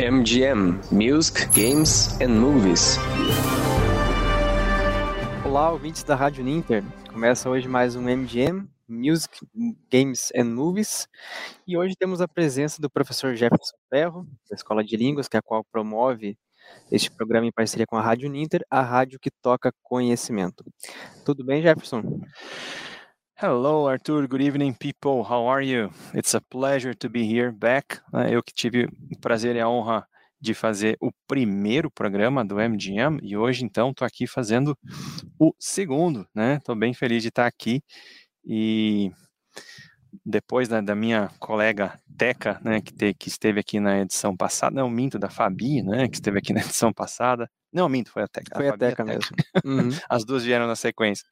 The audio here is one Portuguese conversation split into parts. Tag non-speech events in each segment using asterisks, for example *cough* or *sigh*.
MGM Music, Games and Movies. Olá, ouvintes da Rádio Ninter. Começa hoje mais um MGM Music, Games and Movies. E hoje temos a presença do professor Jefferson Ferro, da Escola de Línguas, que é a qual promove este programa em parceria com a Rádio Ninter, a rádio que toca conhecimento. Tudo bem, Jefferson? Hello, Arthur. Good evening, people. How are you? It's a pleasure to be here back. Ah, eu que tive o prazer e a honra de fazer o primeiro programa do MGM e hoje, então, estou aqui fazendo o segundo, né? Estou bem feliz de estar aqui e depois da, da, minha colega Teca, né, que, te, que, esteve aqui na edição passada, não, minto, da Fabi, né, que esteve aqui na *laughs* edição passada, não, minto, foi a Teca. Foi a, a Teca, mesmo. Uhum. *laughs* As duas vieram na sequência.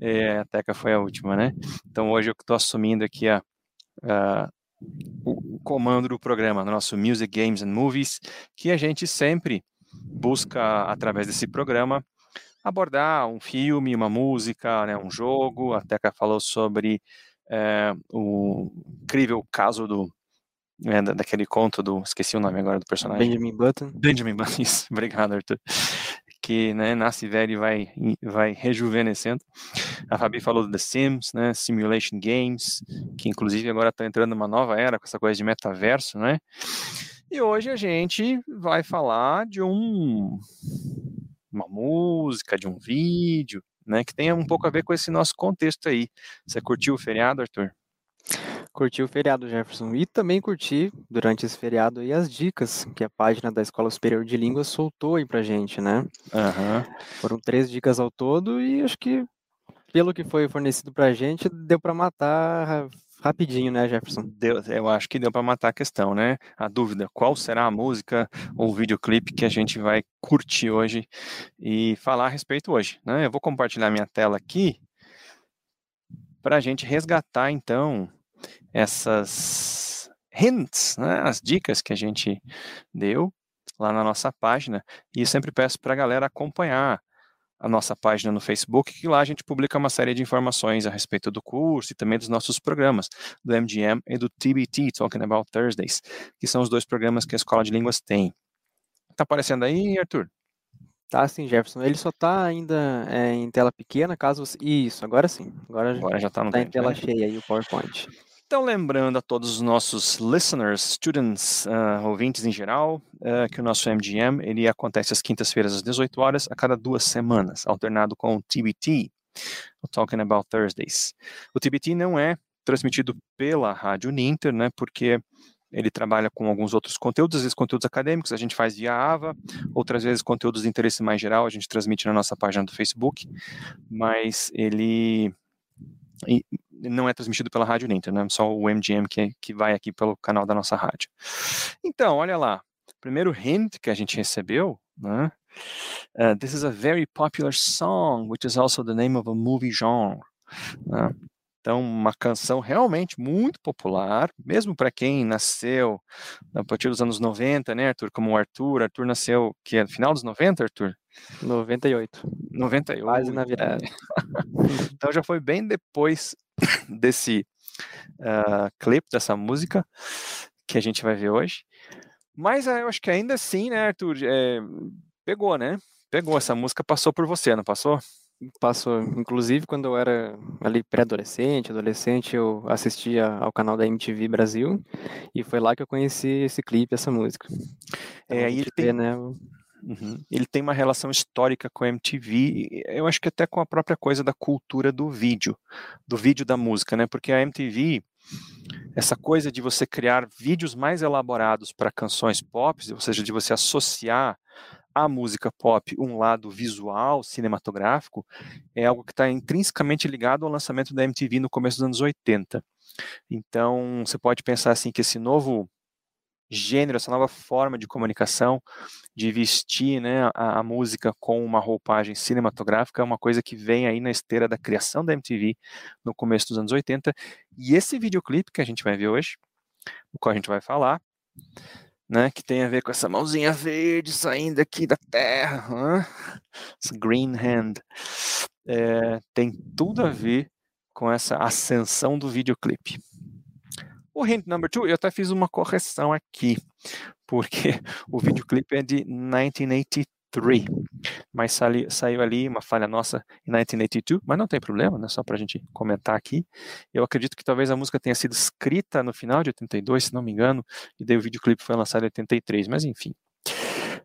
É, a Teca foi a última, né? Então hoje eu estou assumindo aqui a, a, o comando do programa, no nosso Music, Games and Movies, que a gente sempre busca, através desse programa, abordar um filme, uma música, né, um jogo. A Teca falou sobre é, o incrível caso do é, daquele conto do esqueci o nome agora do personagem. Benjamin Button. Benjamin Button *laughs* isso, obrigado Arthur. Que né, nasce velho e vai vai rejuvenescendo. A Fabi falou do The Sims né Simulation Games que inclusive agora está entrando numa nova era com essa coisa de metaverso né? E hoje a gente vai falar de um uma música de um vídeo né, que tenha um pouco a ver com esse nosso contexto aí. Você curtiu o feriado, Arthur? Curti o feriado, Jefferson. E também curti, durante esse feriado, aí, as dicas que a página da Escola Superior de Línguas soltou aí pra gente, né? Uhum. Foram três dicas ao todo e acho que, pelo que foi fornecido pra gente, deu para matar rapidinho, né, Jefferson? Deu, eu acho que deu para matar a questão, né? A dúvida, qual será a música ou videoclipe que a gente vai curtir hoje e falar a respeito hoje, né? Eu vou compartilhar minha tela aqui para a gente resgatar, então, essas hints, né? As dicas que a gente deu lá na nossa página e sempre peço para a galera acompanhar a nossa página no Facebook, que lá a gente publica uma série de informações a respeito do curso e também dos nossos programas, do MGM e do TBT, Talking About Thursdays, que são os dois programas que a Escola de Línguas tem. Tá aparecendo aí, Arthur? Tá sim, Jefferson. Ele só tá ainda é, em tela pequena, caso você... Isso, agora sim. Agora, agora já tá, no tá em tela né? cheia aí o PowerPoint. Então, lembrando a todos os nossos listeners, students, uh, ouvintes em geral, uh, que o nosso MGM ele acontece às quintas-feiras às 18 horas, a cada duas semanas, alternado com o TBT, o Talking About Thursdays. O TBT não é transmitido pela Rádio Ninter, né, porque ele trabalha com alguns outros conteúdos, às vezes conteúdos acadêmicos, a gente faz via AVA, outras vezes conteúdos de interesse mais geral, a gente transmite na nossa página do Facebook, mas ele não é transmitido pela rádio Ninter, né? Só o MGM que, que vai aqui pelo canal da nossa rádio. Então, olha lá. Primeiro hint que a gente recebeu, né? Uh, this is a very popular song, which is also the name of a movie genre. Né? Então, uma canção realmente muito popular, mesmo para quem nasceu a partir dos anos 90, né, Arthur? Como o Arthur. Arthur nasceu que é no final dos 90, Arthur? 98. 98. Quase na virada. É. *laughs* então já foi bem depois *coughs* desse uh, clipe, dessa música que a gente vai ver hoje. Mas uh, eu acho que ainda assim, né, Arthur? É, pegou, né? Pegou essa música, passou por você, não passou? Passou. Inclusive, quando eu era ali pré-adolescente, adolescente, eu assistia ao canal da MTV Brasil e foi lá que eu conheci esse clipe, essa música. Então, é, aí ele tem, né? Uhum. Ele tem uma relação histórica com a MTV, eu acho que até com a própria coisa da cultura do vídeo, do vídeo da música, né? Porque a MTV, essa coisa de você criar vídeos mais elaborados para canções pop, ou seja, de você associar a música pop um lado visual, cinematográfico, é algo que está intrinsecamente ligado ao lançamento da MTV no começo dos anos 80. Então, você pode pensar assim que esse novo gênero, essa nova forma de comunicação, de vestir né, a, a, música com uma roupagem cinematográfica, é uma coisa que vem aí na esteira da criação da MTV no começo dos anos 80. E esse videoclipe que a gente vai ver hoje, o qual a gente vai falar, né, que tem a ver com essa mãozinha verde saindo aqui da terra, essa green hand, é, tem tudo a ver com essa ascensão do videoclipe. O hint number two, eu até fiz uma correção aqui, porque *laughs* o videoclipe é de 1983, mas sali, saiu ali uma falha nossa em 1982, mas não tem problema, né? Só para a gente comentar aqui. Eu acredito que talvez a música tenha sido escrita no final de 82, se não me engano, e daí o videoclipe foi lançado em 83, mas enfim.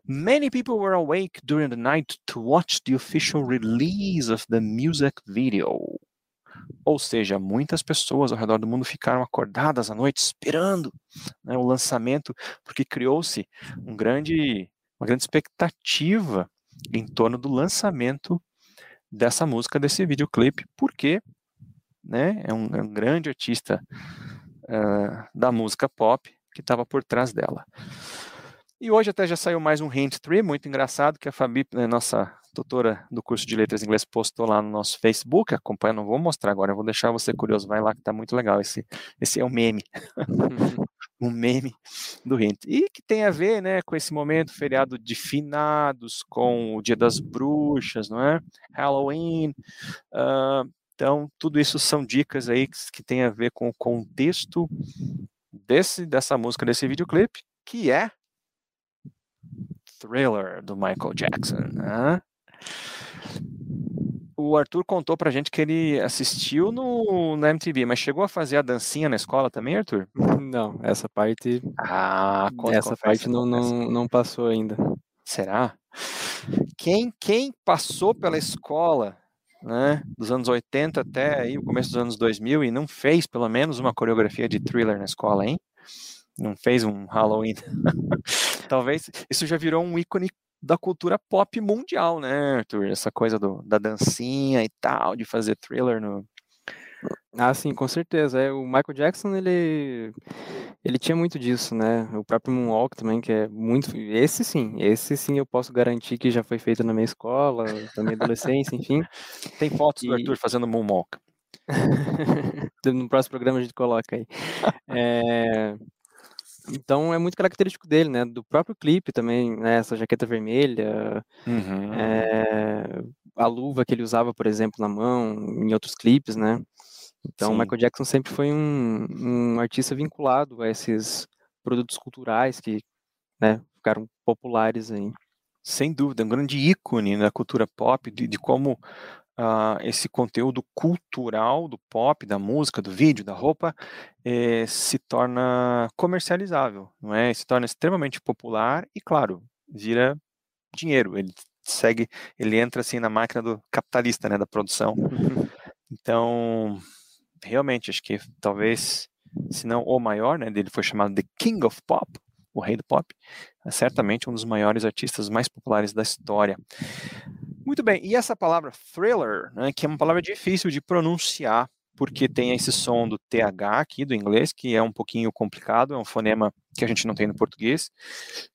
Many people were awake during the night to watch the official release of the music video. Ou seja, muitas pessoas ao redor do mundo ficaram acordadas à noite esperando né, o lançamento, porque criou-se um grande, uma grande expectativa em torno do lançamento dessa música, desse videoclipe, porque né, é, um, é um grande artista uh, da música pop que estava por trás dela. E hoje até já saiu mais um hint tree, muito engraçado, que a Fabi, né, nossa tutora do curso de letras inglês, postou lá no nosso Facebook. Acompanha, não vou mostrar agora, eu vou deixar você curioso. Vai lá que tá muito legal. Esse, esse é o meme. *laughs* um meme do hint. E que tem a ver né, com esse momento, feriado de finados, com o Dia das Bruxas, não é? Halloween. Uh, então, tudo isso são dicas aí que, que tem a ver com o contexto desse, dessa música, desse videoclipe, que é Thriller, do Michael Jackson. Né? O Arthur contou pra gente que ele assistiu no, na MTV, mas chegou a fazer a dancinha na escola também, Arthur? *laughs* Não, essa parte. Ah, conta, essa parte não, não, não passou ainda. Será? Quem, quem passou pela escola né, dos anos 80 até aí, o começo dos anos 2000 e não fez pelo menos uma coreografia de thriller na escola, hein? Não fez um Halloween. *laughs* Talvez isso já virou um ícone da cultura pop mundial, né, Arthur? Essa coisa do, da dancinha e tal, de fazer thriller no. Ah, sim, com certeza. É, o Michael Jackson, ele, ele tinha muito disso, né? O próprio Moonwalk também, que é muito. Esse sim, esse sim eu posso garantir que já foi feito na minha escola, na minha adolescência, enfim. Tem fotos e... do Arthur fazendo Moonwalk. *laughs* no próximo programa a gente coloca aí. É... Então é muito característico dele, né? Do próprio clipe também, né? Essa jaqueta vermelha, uhum. é, a luva que ele usava, por exemplo, na mão, em outros clipes, né? Então o Michael Jackson sempre foi um, um artista vinculado a esses produtos culturais que né, ficaram populares aí. Sem dúvida, um grande ícone da cultura pop, de, de como uh, esse conteúdo cultural do pop, da música, do vídeo, da roupa, eh, se torna comercializável, não é? Se torna extremamente popular e, claro, vira dinheiro. Ele segue, ele entra assim na máquina do capitalista, né, da produção. Então, realmente, acho que talvez, se não o maior, né, dele foi chamado The King of Pop, o rei do pop, é certamente um dos maiores artistas mais populares da história. Muito bem, e essa palavra thriller, né, que é uma palavra difícil de pronunciar, porque tem esse som do TH aqui do inglês, que é um pouquinho complicado, é um fonema que a gente não tem no português,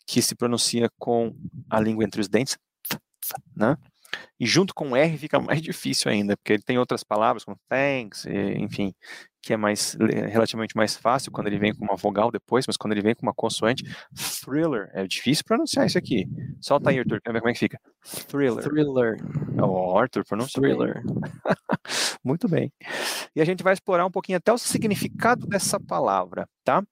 que se pronuncia com a língua entre os dentes, né? E junto com R fica *laughs* mais difícil ainda, porque ele tem outras palavras como thanks, enfim, que é mais relativamente mais fácil quando ele vem com uma vogal depois, mas quando ele vem com uma consoante, thriller, é difícil pronunciar isso aqui. Solta aí, Arthur, quer ver como é que fica? Thriller. Thriller. Oh, Arthur, pronuncia. Thriller. *laughs* Muito bem. E a gente vai explorar um pouquinho até o significado dessa palavra, tá?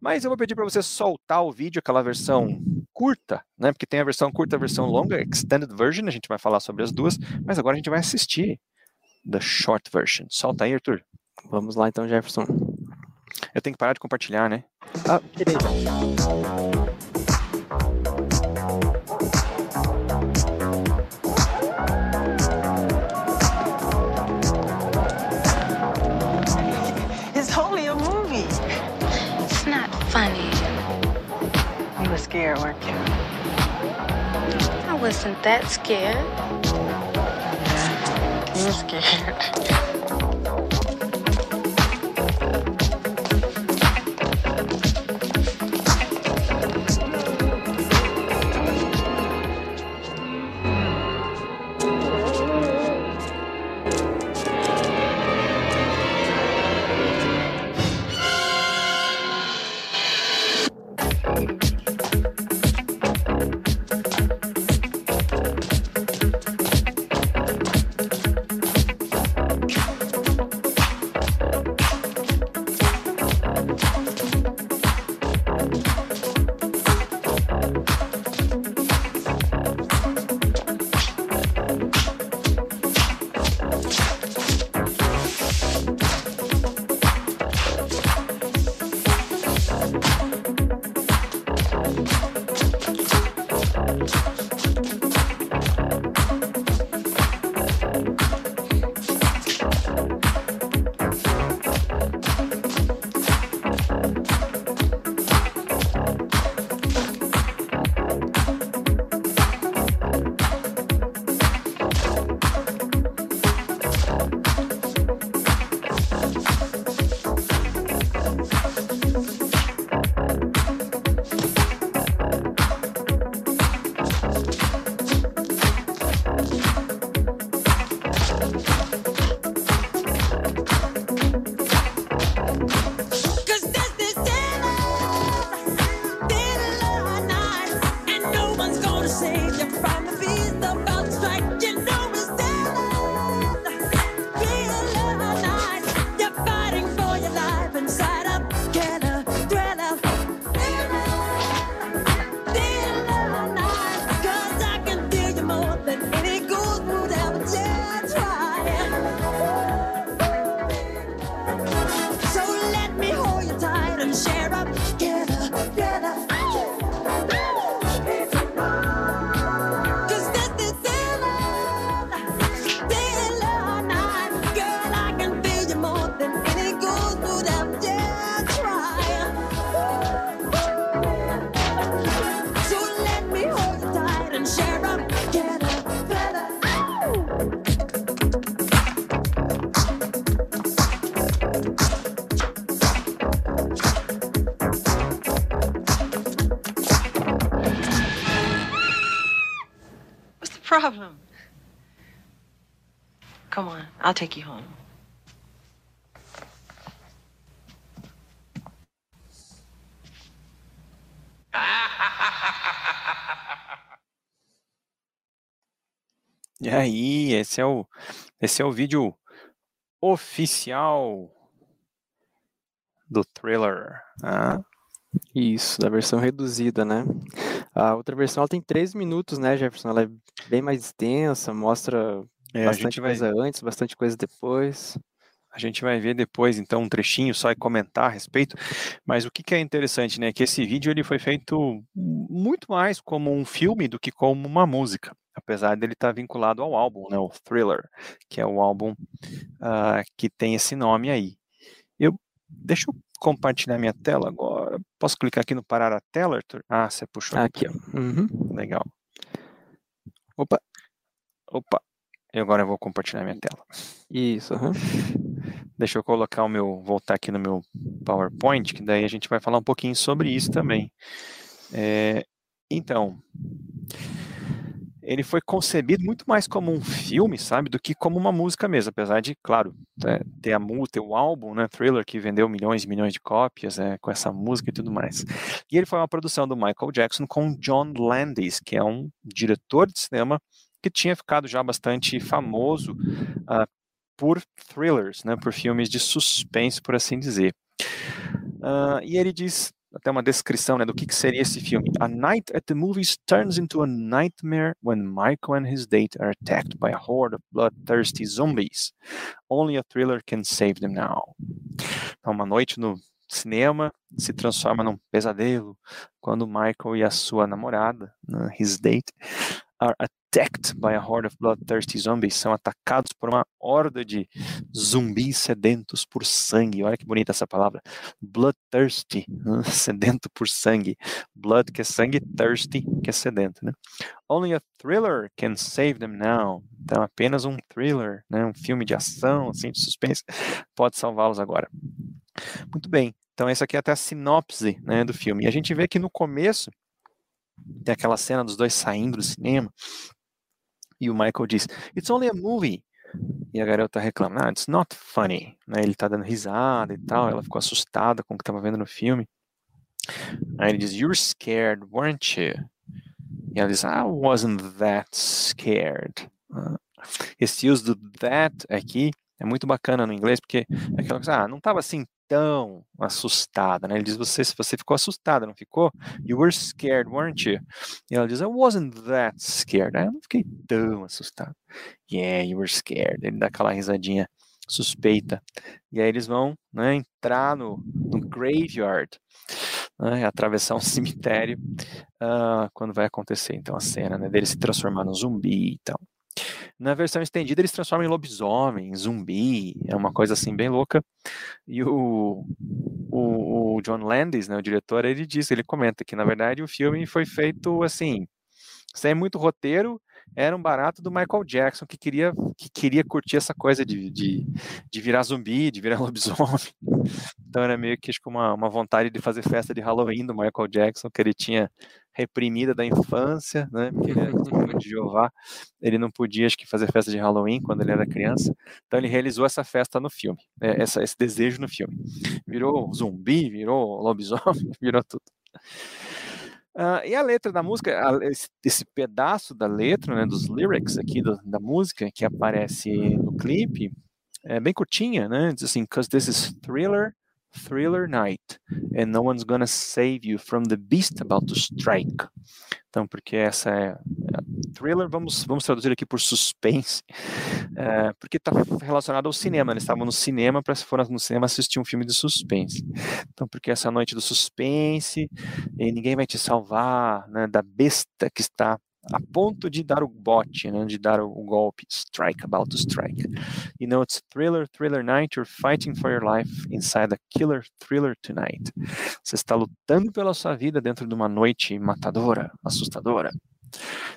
Mas eu vou pedir para você soltar o vídeo, aquela versão curta, né? Porque tem a versão curta, a versão longa, extended version, a gente vai falar sobre as duas, mas agora a gente vai assistir the short version. Solta aí, Arthur. Vamos lá então, Jefferson. Eu tenho que parar de compartilhar, né? Ah, beleza. scared, weren't you? I wasn't that scared. Yeah, you were scared. I'll take you home. *laughs* E aí, esse é o esse é o vídeo oficial do thriller. Ah. Isso, da versão reduzida, né? A outra versão ela tem três minutos, né, Jefferson? Ela é bem mais extensa, mostra é, bastante coisa vai... antes, bastante coisa depois. A gente vai ver depois, então, um trechinho só e comentar a respeito. Mas o que, que é interessante, né? Que esse vídeo ele foi feito muito mais como um filme do que como uma música. Apesar dele estar vinculado ao álbum, né? O Thriller, que é o álbum uh, que tem esse nome aí. Eu, deixa eu compartilhar minha tela agora. Posso clicar aqui no parar a tela, Arthur? Ah, você puxou. Aqui, ó. Uhum. Legal. Opa. Opa. E agora eu vou compartilhar minha tela. Isso. Uhum. *laughs* Deixa eu colocar o meu, voltar aqui no meu PowerPoint, que daí a gente vai falar um pouquinho sobre isso também. É, então, ele foi concebido muito mais como um filme, sabe, do que como uma música mesmo, apesar de, claro, é, ter a ter o álbum, né, Thriller, que vendeu milhões e milhões de cópias é, com essa música e tudo mais. E ele foi uma produção do Michael Jackson com John Landis, que é um diretor de cinema que tinha ficado já bastante famoso uh, por thrillers, né, por filmes de suspense, por assim dizer. Uh, e ele diz até uma descrição né, do que, que, seria esse filme. A night at the movies turns into a nightmare when Michael and his date are attacked by a horde of bloodthirsty zombies. Only a thriller can save them now. Então, uma noite no cinema se transforma num pesadelo quando Michael e a sua namorada, né, his date, are attacked by a horde of bloodthirsty zombies, são atacados por uma horda de zumbis sedentos por sangue. Olha que bonita essa palavra. Bloodthirsty, *laughs* sedento por sangue. Blood que é sangue, thirsty que é sedento, né? Only a thriller can save them now. Então apenas um thriller, né, um filme de ação, assim, de suspense, pode salvá-los agora. Muito bem. Então essa aqui é até a sinopse, né, do filme. E a gente vê que no começo tem aquela cena dos dois saindo do cinema e o Michael diz: It's only a movie. E a garota reclama: ah, It's not funny. Né? Ele tá dando risada e tal. Ela ficou assustada com o que estava vendo no filme. Aí ele diz: You're scared, weren't you? E ela diz: I wasn't that scared. Esse uso do that aqui é muito bacana no inglês, porque é aquela coisa, ah, não estava assim tão assustada, né? Ele diz, você, você ficou assustada, não ficou? You were scared, weren't you? E ela diz, I wasn't that scared. Eu não fiquei tão assustada. Yeah, you were scared. Ele dá aquela risadinha suspeita. E aí eles vão né, entrar no, no graveyard. né, atravessar um *laughs* cemitério uh, quando vai acontecer então a cena né, dele se transformar no zumbi e tal. Na versão estendida, eles transformam em lobisomem, em zumbi, é uma coisa assim bem louca. E o, o, o, John Landis, né, o diretor, ele diz, ele comenta que na verdade o filme foi feito assim, sem muito roteiro, era um barato do Michael Jackson que queria, que queria curtir essa coisa de, de, de virar zumbi, de virar *laughs* lobisomem. Então era meio que uma, uma vontade de fazer festa de Halloween do Michael Jackson, que ele tinha reprimida da infância, né? Porque ele era de Jeová, ele não podia, acho que, fazer festa de Halloween quando ele era criança. Então ele realizou essa festa no filme, né, essa, esse desejo no filme. Virou zumbi, virou lobisomem, *laughs* virou tudo. Uh, e a letra da música, a, esse, esse, pedaço da letra, né, dos lyrics aqui do, da música que aparece no clipe, é bem curtinha, né? Diz assim, cause this is thriller, thriller night, and no one's gonna save you from the beast about to strike. Então, porque essa é, é thriller, vamos, vamos traduzir aqui por suspense, *laughs* é, porque está relacionado ao cinema. Eles estavam no cinema para se for no cinema assistir um filme de suspense. Então, porque essa noite do suspense, e ninguém vai te salvar né, da besta que está a ponto de dar o bote, né, de dar o, golpe, strike, about to strike. You know, it's thriller, thriller night, you're fighting for your life inside a killer thriller tonight. Você está lutando pela sua vida dentro de uma noite matadora, assustadora.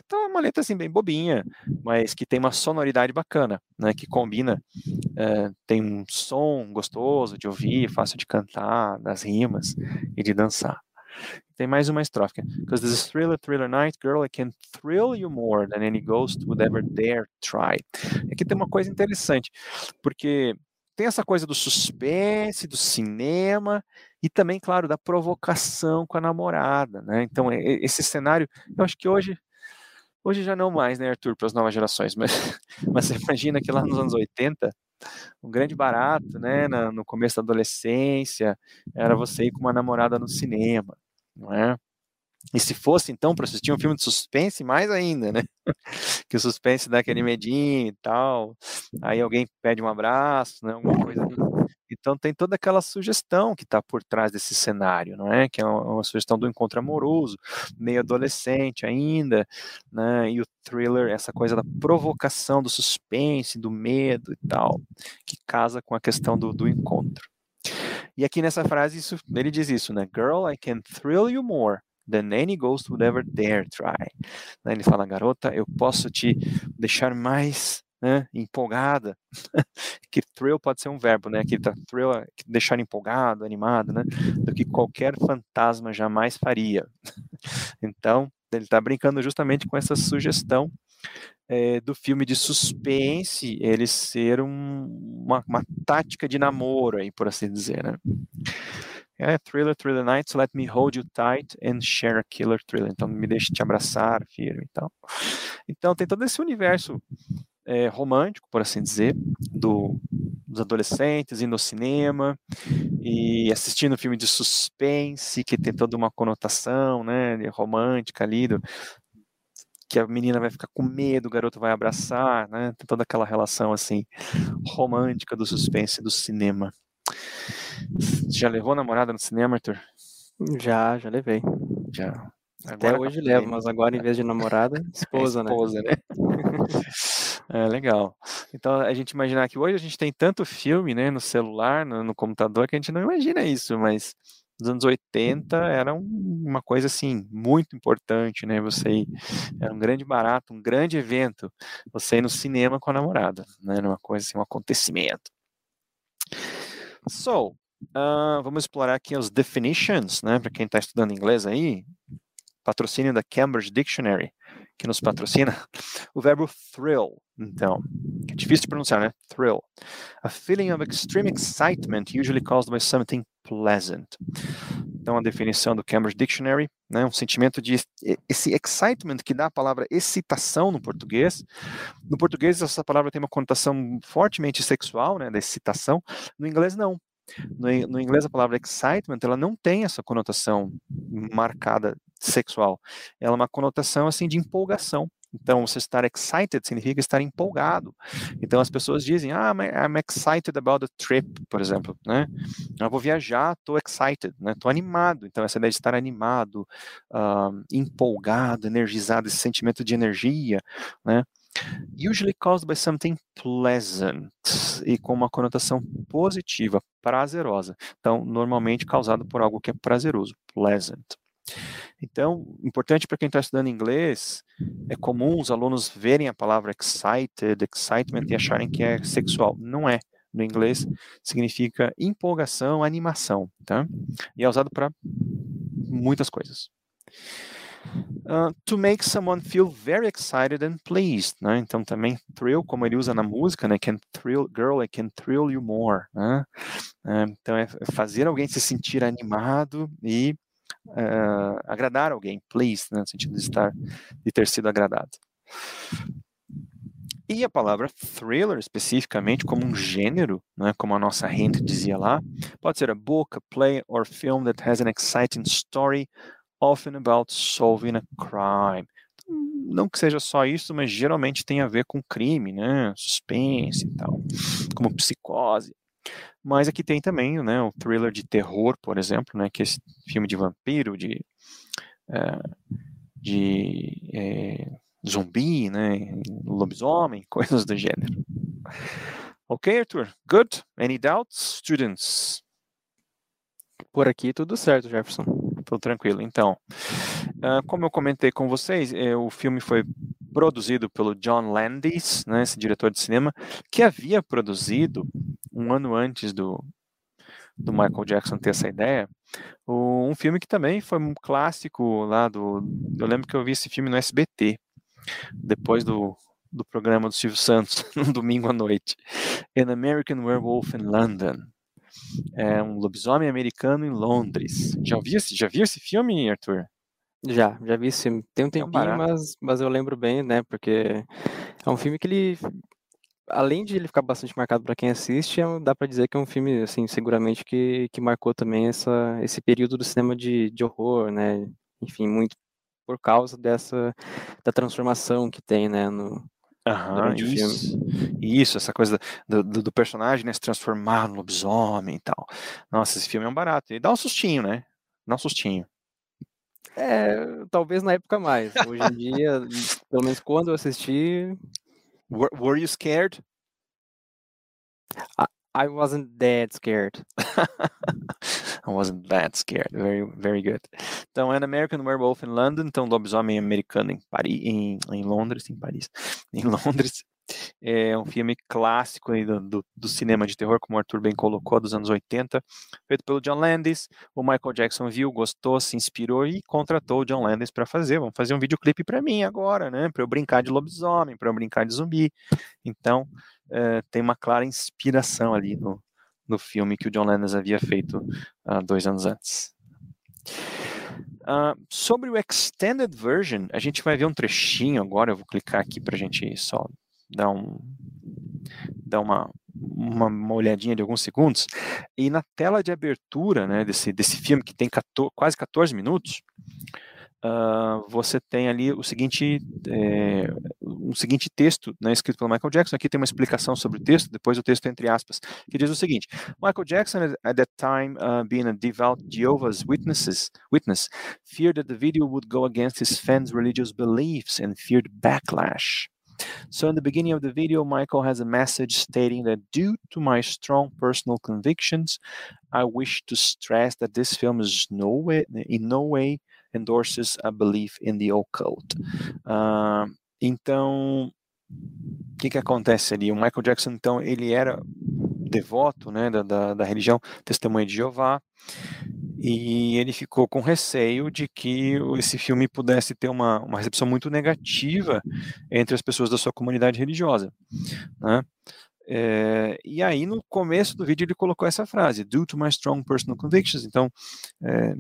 Então é uma letra assim bem bobinha, mas que tem uma sonoridade bacana, né? Que combina, é, tem um som gostoso de ouvir, fácil de cantar, das rimas e de dançar. Tem mais uma estrofe. Because this is thriller, thriller night, girl, I can thrill you more than any ghost would ever dare try. Aqui tem uma coisa interessante, porque tem essa coisa do suspense, do cinema e também, claro, da provocação com a namorada, né? Então, esse cenário, eu acho que hoje Hoje já não mais, né, Arthur, para as novas gerações, mas, *laughs* mas você imagina que lá nos anos 80, um grande barato, né, no começo da adolescência, era você ir com uma namorada no cinema não é? E se fosse, então, para assistir um filme de suspense, mais ainda, né? *laughs* que o suspense dá aquele medinho e tal, aí alguém pede um abraço, né? Alguma coisa. Então tem toda aquela sugestão que está por trás desse cenário, não é? Que é uma, sugestão do encontro amoroso, meio adolescente ainda, né? E o thriller, essa coisa da provocação, do suspense, do medo e tal, que casa com a questão do, do encontro. E aqui nessa frase isso, ele diz isso, né? Girl, I can thrill you more than any ghost would ever dare try. Né? Ele fala, garota, eu posso te deixar mais né, empolgada. *laughs* que thrill pode ser um verbo, né? Aqui tá thrill, é deixar empolgado, animado, né? Do que qualquer fantasma jamais faria. *laughs* então, ele está brincando justamente com essa sugestão é, do filme de suspense ele ser um, uma, uma, tática de namoro, aí, por assim dizer, né? É, thriller, thriller night, so let me hold you tight and share a killer thriller. Então, me deixe te abraçar, firme e tal. Então, tem todo esse universo é, romântico, por assim dizer, do, dos adolescentes indo ao cinema e assistindo filme de suspense, que tem toda uma conotação né, romântica ali, do, que a menina vai ficar com medo, o garoto vai abraçar, né? Tem toda aquela relação assim romântica do suspense do cinema. Já levou namorada no cinema, Arthur? Já, já levei. Já. Agora Até hoje levo, mas agora em vez de namorada, esposa, *laughs* é esposa né? né? *laughs* é legal. Então a gente imaginar que hoje a gente tem tanto filme, né, no celular, no, no computador que a gente não imagina isso, mas nos anos 80 era um, uma coisa assim muito importante, né? Você ir, era um grande barato, um grande evento, você ir no cinema com a namorada, né? Era uma coisa assim, um acontecimento. So, uh, vamos explorar aqui os definitions, né? Para quem está estudando inglês aí, patrocínio da Cambridge Dictionary que nos patrocina, *laughs* o verbo thrill, então, difícil de pronunciar, né? Thrill. A feeling of extreme excitement usually caused by something pleasant. Então, a definição do Cambridge Dictionary, né, um sentimento de esse excitement que dá a palavra excitação no português. No português, essa palavra tem uma conotação fortemente sexual, né, da excitação. No inglês, não. No, no, inglês, a palavra excitement, ela não tem essa conotação marcada sexual. Ela é uma conotação, assim, de empolgação, Então, você estar excited significa estar empolgado. Então, as pessoas dizem, ah, I'm excited about the trip, por exemplo, né? Eu vou viajar, estou excited, né? Estou animado. Então, essa ideia de estar animado, uh, empolgado, energizado, esse sentimento de energia, né? Usually caused by something pleasant e com uma conotação positiva, prazerosa. Então, normalmente causado por algo que é prazeroso, pleasant. Então, importante para quem está estudando inglês, é comum os alunos verem a palavra excited, excitement e acharem que é sexual. Não é. No inglês significa empolgação, animação, tá? E é usado para muitas coisas. Uh, to make someone feel very excited and pleased, né? Então também thrill, como ele usa na música, né? Can thrill, girl, I can thrill you more, né? Uh, então é fazer alguém se sentir animado e uh, agradar alguém, please, né, no sentido de estar, de ter sido agradado. E a palavra thriller, especificamente, como um gênero, né, como a nossa Hint dizia lá, pode ser a book, a play or film that has an exciting story, often about solving a crime. Não que seja só isso, mas geralmente tem a ver com crime, né, suspense e tal, como psicose, mas aqui tem também, né, o thriller de terror, por exemplo, né, que é esse filme de vampiro, de, é, de é, zumbi, né, lobisomem, *laughs* coisas do gênero. Ok, Arthur? Good? Any doubts, students? Por aqui tudo certo, Jefferson. Tudo tranquilo. Então, uh, como eu comentei com vocês, eh, o filme foi produzido pelo John Landis, né, esse diretor de cinema, que havia produzido um ano antes do, do Michael Jackson ter essa ideia, um filme que também foi um clássico lá do. Eu lembro que eu vi esse filme no SBT, depois do, do programa do Silvio Santos, *laughs* no domingo à noite. An American Werewolf in London. É um lobisomem americano em Londres. Já viu, já viu esse filme, Arthur? Já, já vi esse filme. Tem um tempinho, é um mas, mas eu lembro bem, né? Porque é um filme que ele além de ele ficar bastante marcado para quem assiste, é dá para dizer que é um filme, assim, seguramente que, que marcou também essa, esse período do cinema de, de horror, né? Enfim, muito por causa dessa da transformação que tem, né, no Aham, isso, isso, essa coisa do, do, do, personagem né, se transformar no lobisomem e tal. Nossa, esse filme é um barato. E dá um sustinho, né? Dá um sustinho. É, talvez na época mais. Hoje em dia, pelo menos quando eu assisti, Were, were you scared? I, I wasn't that scared. *laughs* I wasn't that scared. Very, very good. Então, An American Werewolf in London, então lobisomem americano em Paris, em, em Londres, em Paris, *laughs* em Londres. É um filme clássico do, do, do, cinema de terror, como o Arthur bem colocou, dos anos 80, feito pelo John Landis. O Michael Jackson viu, gostou, se inspirou e contratou o John Landis para fazer. Vamos fazer um videoclipe para mim agora, né? Para eu brincar de lobisomem, para eu brincar de zumbi. Então, é, tem uma clara inspiração ali no, no filme que o John Landis havia feito uh, dois anos antes. Uh, sobre o Extended Version, a gente vai ver um trechinho agora. Eu vou clicar aqui para a gente só dar, um, dar uma, uma, uma, olhadinha de alguns segundos, e na tela de abertura né, desse, desse filme, que tem 14, quase 14 minutos, uh, você tem ali o seguinte, é, um seguinte texto né, escrito pelo Michael Jackson. Aqui tem uma explicação sobre o texto, depois o texto entre aspas, que diz o seguinte: Michael Jackson, at that time, uh, being a devout Jehovah's Witnesses, witness, feared that the video would go against his fans' religious beliefs and feared backlash. So, in the beginning of the video, Michael has a message stating that due to my strong personal convictions, I wish to stress that this film is no way, in no way endorses a belief in the occult. Uh, então, o que, que acontece ali? O Michael Jackson, então, ele era devoto né, da, da, da religião Testemunha de Jeová, e ele ficou com receio de que esse filme pudesse ter uma, uma recepção muito negativa entre as pessoas da sua comunidade religiosa, né? É, e aí, no começo do vídeo, ele colocou essa frase: Due to my strong personal convictions. Então, é,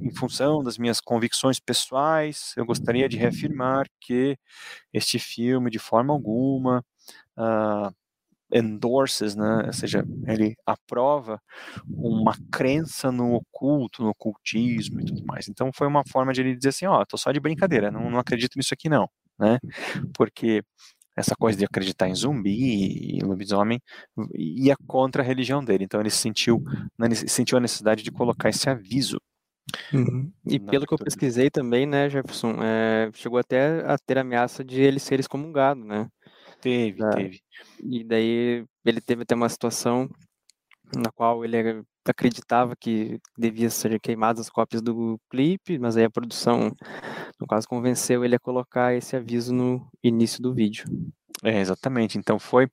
em função das minhas convicções pessoais, eu gostaria de reafirmar que este filme, de forma alguma, uh, endorses, né, ou seja, ele aprova uma crença no oculto, no ocultismo e tudo mais. Então foi uma forma de ele dizer assim, ó, oh, tô só de brincadeira, não, não acredito nisso aqui não, né? Porque essa coisa de acreditar em zumbi e lobisomem ia contra a religião dele. Então ele sentiu, sentiu a necessidade de colocar esse aviso. Uhum. E pelo que eu pesquisei também, né, Jefferson, é, chegou até a ter ameaça de ele ser excomungado, né? Teve, é, teve. E daí ele teve até uma situação na qual ele acreditava que devia ser queimadas as cópias do clipe, mas aí a produção, no caso, convenceu ele a colocar esse aviso no início do vídeo. É, exatamente. Então foi.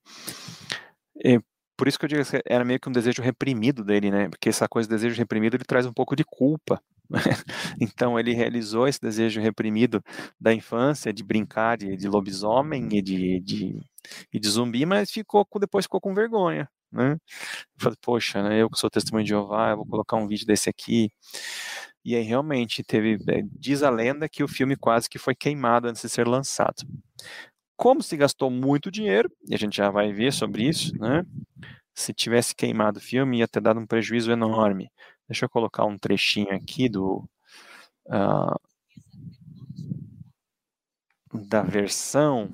É, por isso que eu digo que era meio que um desejo reprimido dele, né? Porque essa coisa de desejo reprimido ele traz um pouco de culpa. *laughs* Então ele realizou esse desejo reprimido da infância de brincar de, de lobisomem e de, de, e de zumbi, mas ficou depois ficou com vergonha né? Falei, poxa, né, eu que sou testemunho de Jeová, eu vou colocar um vídeo desse aqui. E aí realmente teve, é, diz a lenda que o filme quase que foi queimado antes de ser lançado. Como se gastou muito dinheiro, e a gente já vai ver sobre isso, né? Se tivesse queimado o filme, ia ter dado um prejuízo enorme. Deixa eu colocar um trechinho aqui do. Uh, da versão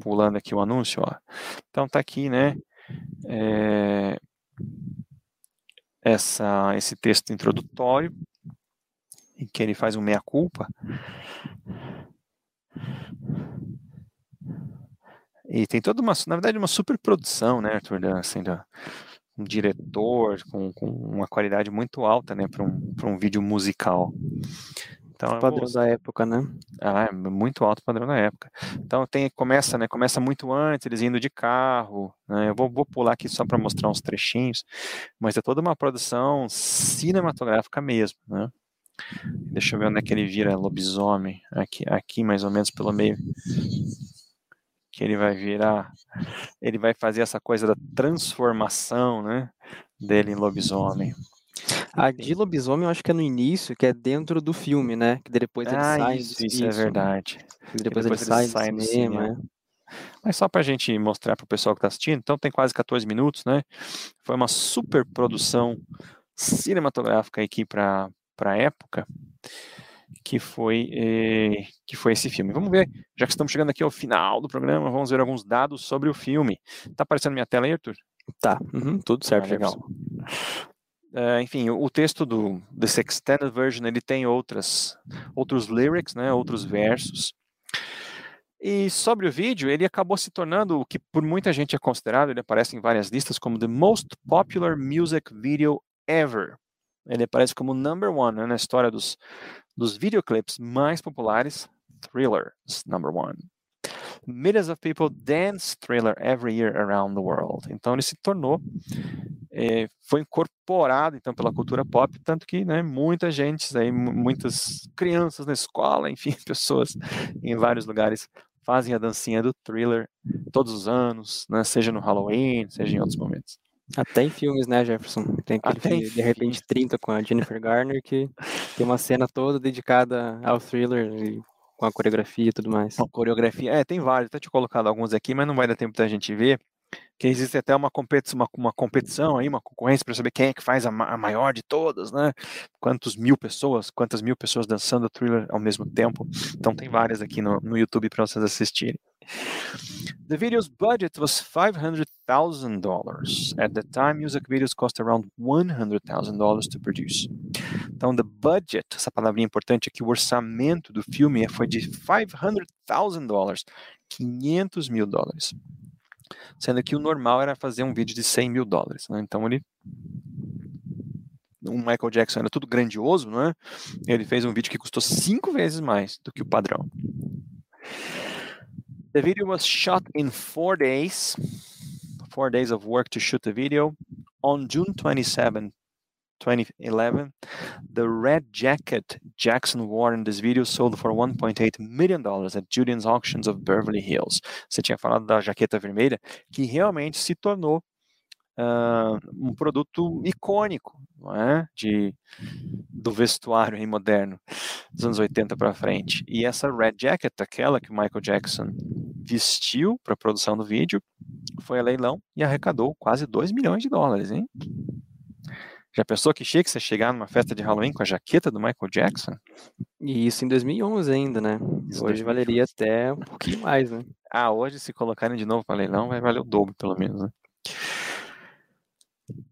pulando aqui o anúncio, ó. Então tá aqui, né? É, essa, esse texto introdutório, em que ele faz um meia-culpa. E tem toda uma, na verdade, uma super produção, né, Arthur? Assim, da, um diretor com, com uma qualidade muito alta, né, para um, um vídeo musical. Então, o padrão vou... da época, né? Ah, é muito alto padrão da época. Então tem começa, né? Começa muito antes, eles indo de carro. Né, eu vou, vou pular aqui só para mostrar uns trechinhos, mas é toda uma produção cinematográfica mesmo, né? Deixa eu ver onde é que ele vira lobisomem. Aqui, aqui mais ou menos pelo meio. Que ele vai virar. Ele vai fazer essa coisa da transformação, né? Dele em lobisomem. A de lobisomem eu acho que é no início, que é dentro do filme, né? Que depois ele ah, sai isso, isso, é verdade. E depois, depois ele, ele sai do cinema, cinema. Né? Mas só para a gente mostrar para o pessoal que está assistindo, então tem quase 14 minutos, né? Foi uma super produção cinematográfica aqui para a época, que foi, eh, que foi esse filme. Vamos ver, já que estamos chegando aqui ao final do programa, vamos ver alguns dados sobre o filme. Tá aparecendo minha tela aí, Arthur? Tá, uhum, tudo certo. Ah, legal. Uh, enfim, o, texto do desse extended version ele tem outras outros lyrics, né, outros versos. E sobre o vídeo, ele acabou se tornando o que por muita gente é considerado, ele aparece em várias listas como the most popular music video ever. Ele aparece como number one né, na história dos dos videoclips mais populares, Thriller number one. Millions of people dance Thriller every year around the world. Então ele se tornou é, foi incorporado então pela cultura pop, tanto que né, muita gente, aí, muitas crianças na escola, *laughs* enfim, pessoas em vários lugares fazem a dancinha do thriller todos os anos, né, seja no Halloween, seja em outros momentos. Até em filmes, né, Jefferson? Tem aquele Até filme, de repente 30 com a Jennifer Garner que tem uma cena toda dedicada ao thriller e com a coreografia e tudo mais. A coreografia, é, tem vários, até te colocado alguns aqui, mas não vai dar tempo da gente ver que existe até uma competição, uma, uma competição aí, uma concorrência para saber quem é que faz a, a, maior de todas, né? Quantos mil pessoas, quantas mil pessoas dançando o thriller ao mesmo tempo. Então tem várias aqui no, no YouTube para vocês assistirem. The video's budget was $500,000. At the time, music videos cost around $100,000 to produce. Então, the budget, essa palavrinha importante aqui, o orçamento do filme foi de $500,000, 500 mil dólares sendo que o normal era fazer um vídeo de 100 mil dólares. Né? Então ele o Michael Jackson era tudo grandioso, né? Ele fez um vídeo que custou cinco vezes mais do que o padrão. The video was shot in four days, four days of work to shoot the video. On June 27, 2011, the red jacket Jackson wore in this video sold for 1.8 million dollars at Julian's Auctions of Beverly Hills. Você tinha falado da jaqueta vermelha, que realmente se tornou uh, um produto icônico, é? De do vestuário aí moderno dos anos 80 para frente. E essa red jacket, aquela que o Michael Jackson vestiu para a produção do vídeo, foi a leilão e arrecadou quase 2 milhões de dólares, hein? Já pensou que chique você chegar numa festa de Halloween com a jaqueta do Michael Jackson? E isso em 2011 ainda, né? Isso hoje 2011. valeria até um pouquinho mais, né? Ah, hoje se colocarem de novo para leilão vai valer o dobro, pelo menos, né?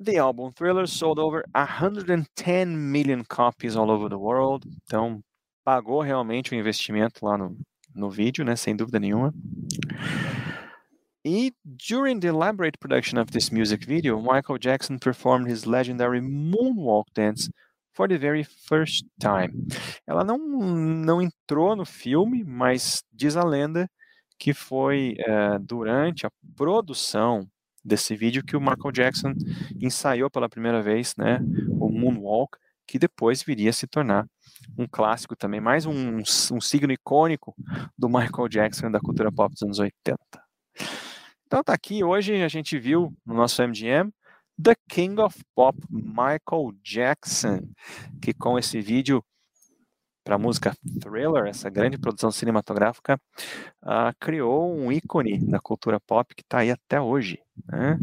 The album Thriller sold over 110 million copies all over the world. Então, pagou realmente o investimento lá no, no vídeo, né? Sem dúvida nenhuma. E during the elaborate production of this music video, Michael Jackson performed his legendary moonwalk dance for the very first time. Ela não, não entrou no filme, mas diz a lenda que foi uh, durante a produção desse vídeo que o Michael Jackson ensaiou pela primeira vez, né, o Moonwalk, que depois viria a se tornar um clássico também, mais um, um signo icônico do Michael Jackson da cultura pop dos anos 80. Então tá aqui, hoje a gente viu no nosso MGM The King of Pop, Michael Jackson, que com esse vídeo para a música Thriller, essa grande produção cinematográfica, uh, criou um ícone da cultura pop que está aí até hoje. Né?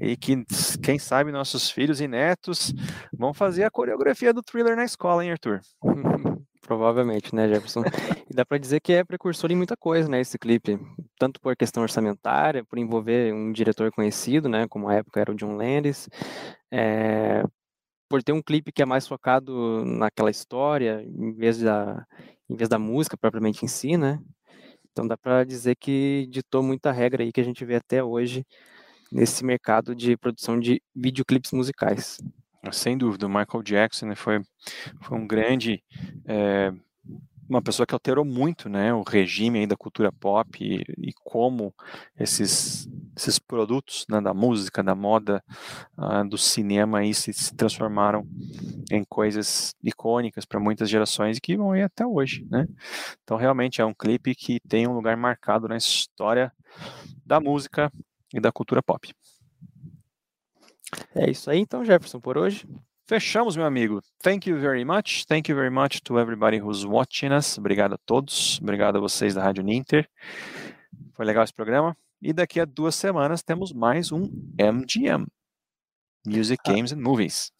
E que, quem sabe, nossos filhos e netos vão fazer a coreografia do Thriller na escola, hein, Arthur? *laughs* Provavelmente, né, Jefferson? E dá para dizer que é precursor em muita coisa, né, esse clipe. Tanto por questão orçamentária, por envolver um diretor conhecido, né, como a época era o John Landis, é, por ter um clipe que é mais focado naquela história, em vez da, em vez da música propriamente em si, né? Então dá para dizer que ditou muita regra aí que a gente vê até hoje nesse mercado de produção de videoclipes musicais. Sem dúvida, o Michael Jackson né, foi, foi um grande é, uma pessoa que alterou muito né, o regime da cultura pop e, e como esses, esses produtos né, da música, da moda, uh, do cinema aí se, se, transformaram em coisas icônicas para muitas gerações e que vão ir até hoje. Né? Então, realmente é um clipe que tem um lugar marcado na história da música e da cultura pop. É isso aí, então, Jefferson, por hoje. Fechamos, meu amigo. Thank you very much. Thank you very much to everybody who's watching us. Obrigado a todos. Obrigado a vocês da Rádio Ninter. Foi legal esse programa. E daqui a duas semanas temos mais um MGM Music, ah. Games and Movies.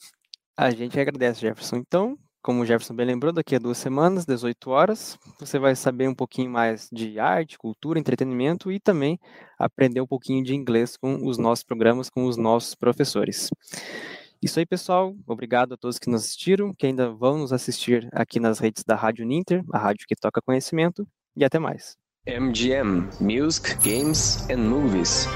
A gente agradece, Jefferson. Então, como o Jefferson bem lembrou, daqui a duas semanas, 18 horas, você vai saber um pouquinho mais de arte, cultura, entretenimento e também aprender um pouquinho de inglês com os nossos programas, com os nossos professores. Isso aí, pessoal. Obrigado a todos que nos assistiram, que ainda vão nos assistir aqui nas redes da Rádio Ninter, a rádio que toca conhecimento. E até mais. MGM Music, Games and Movies.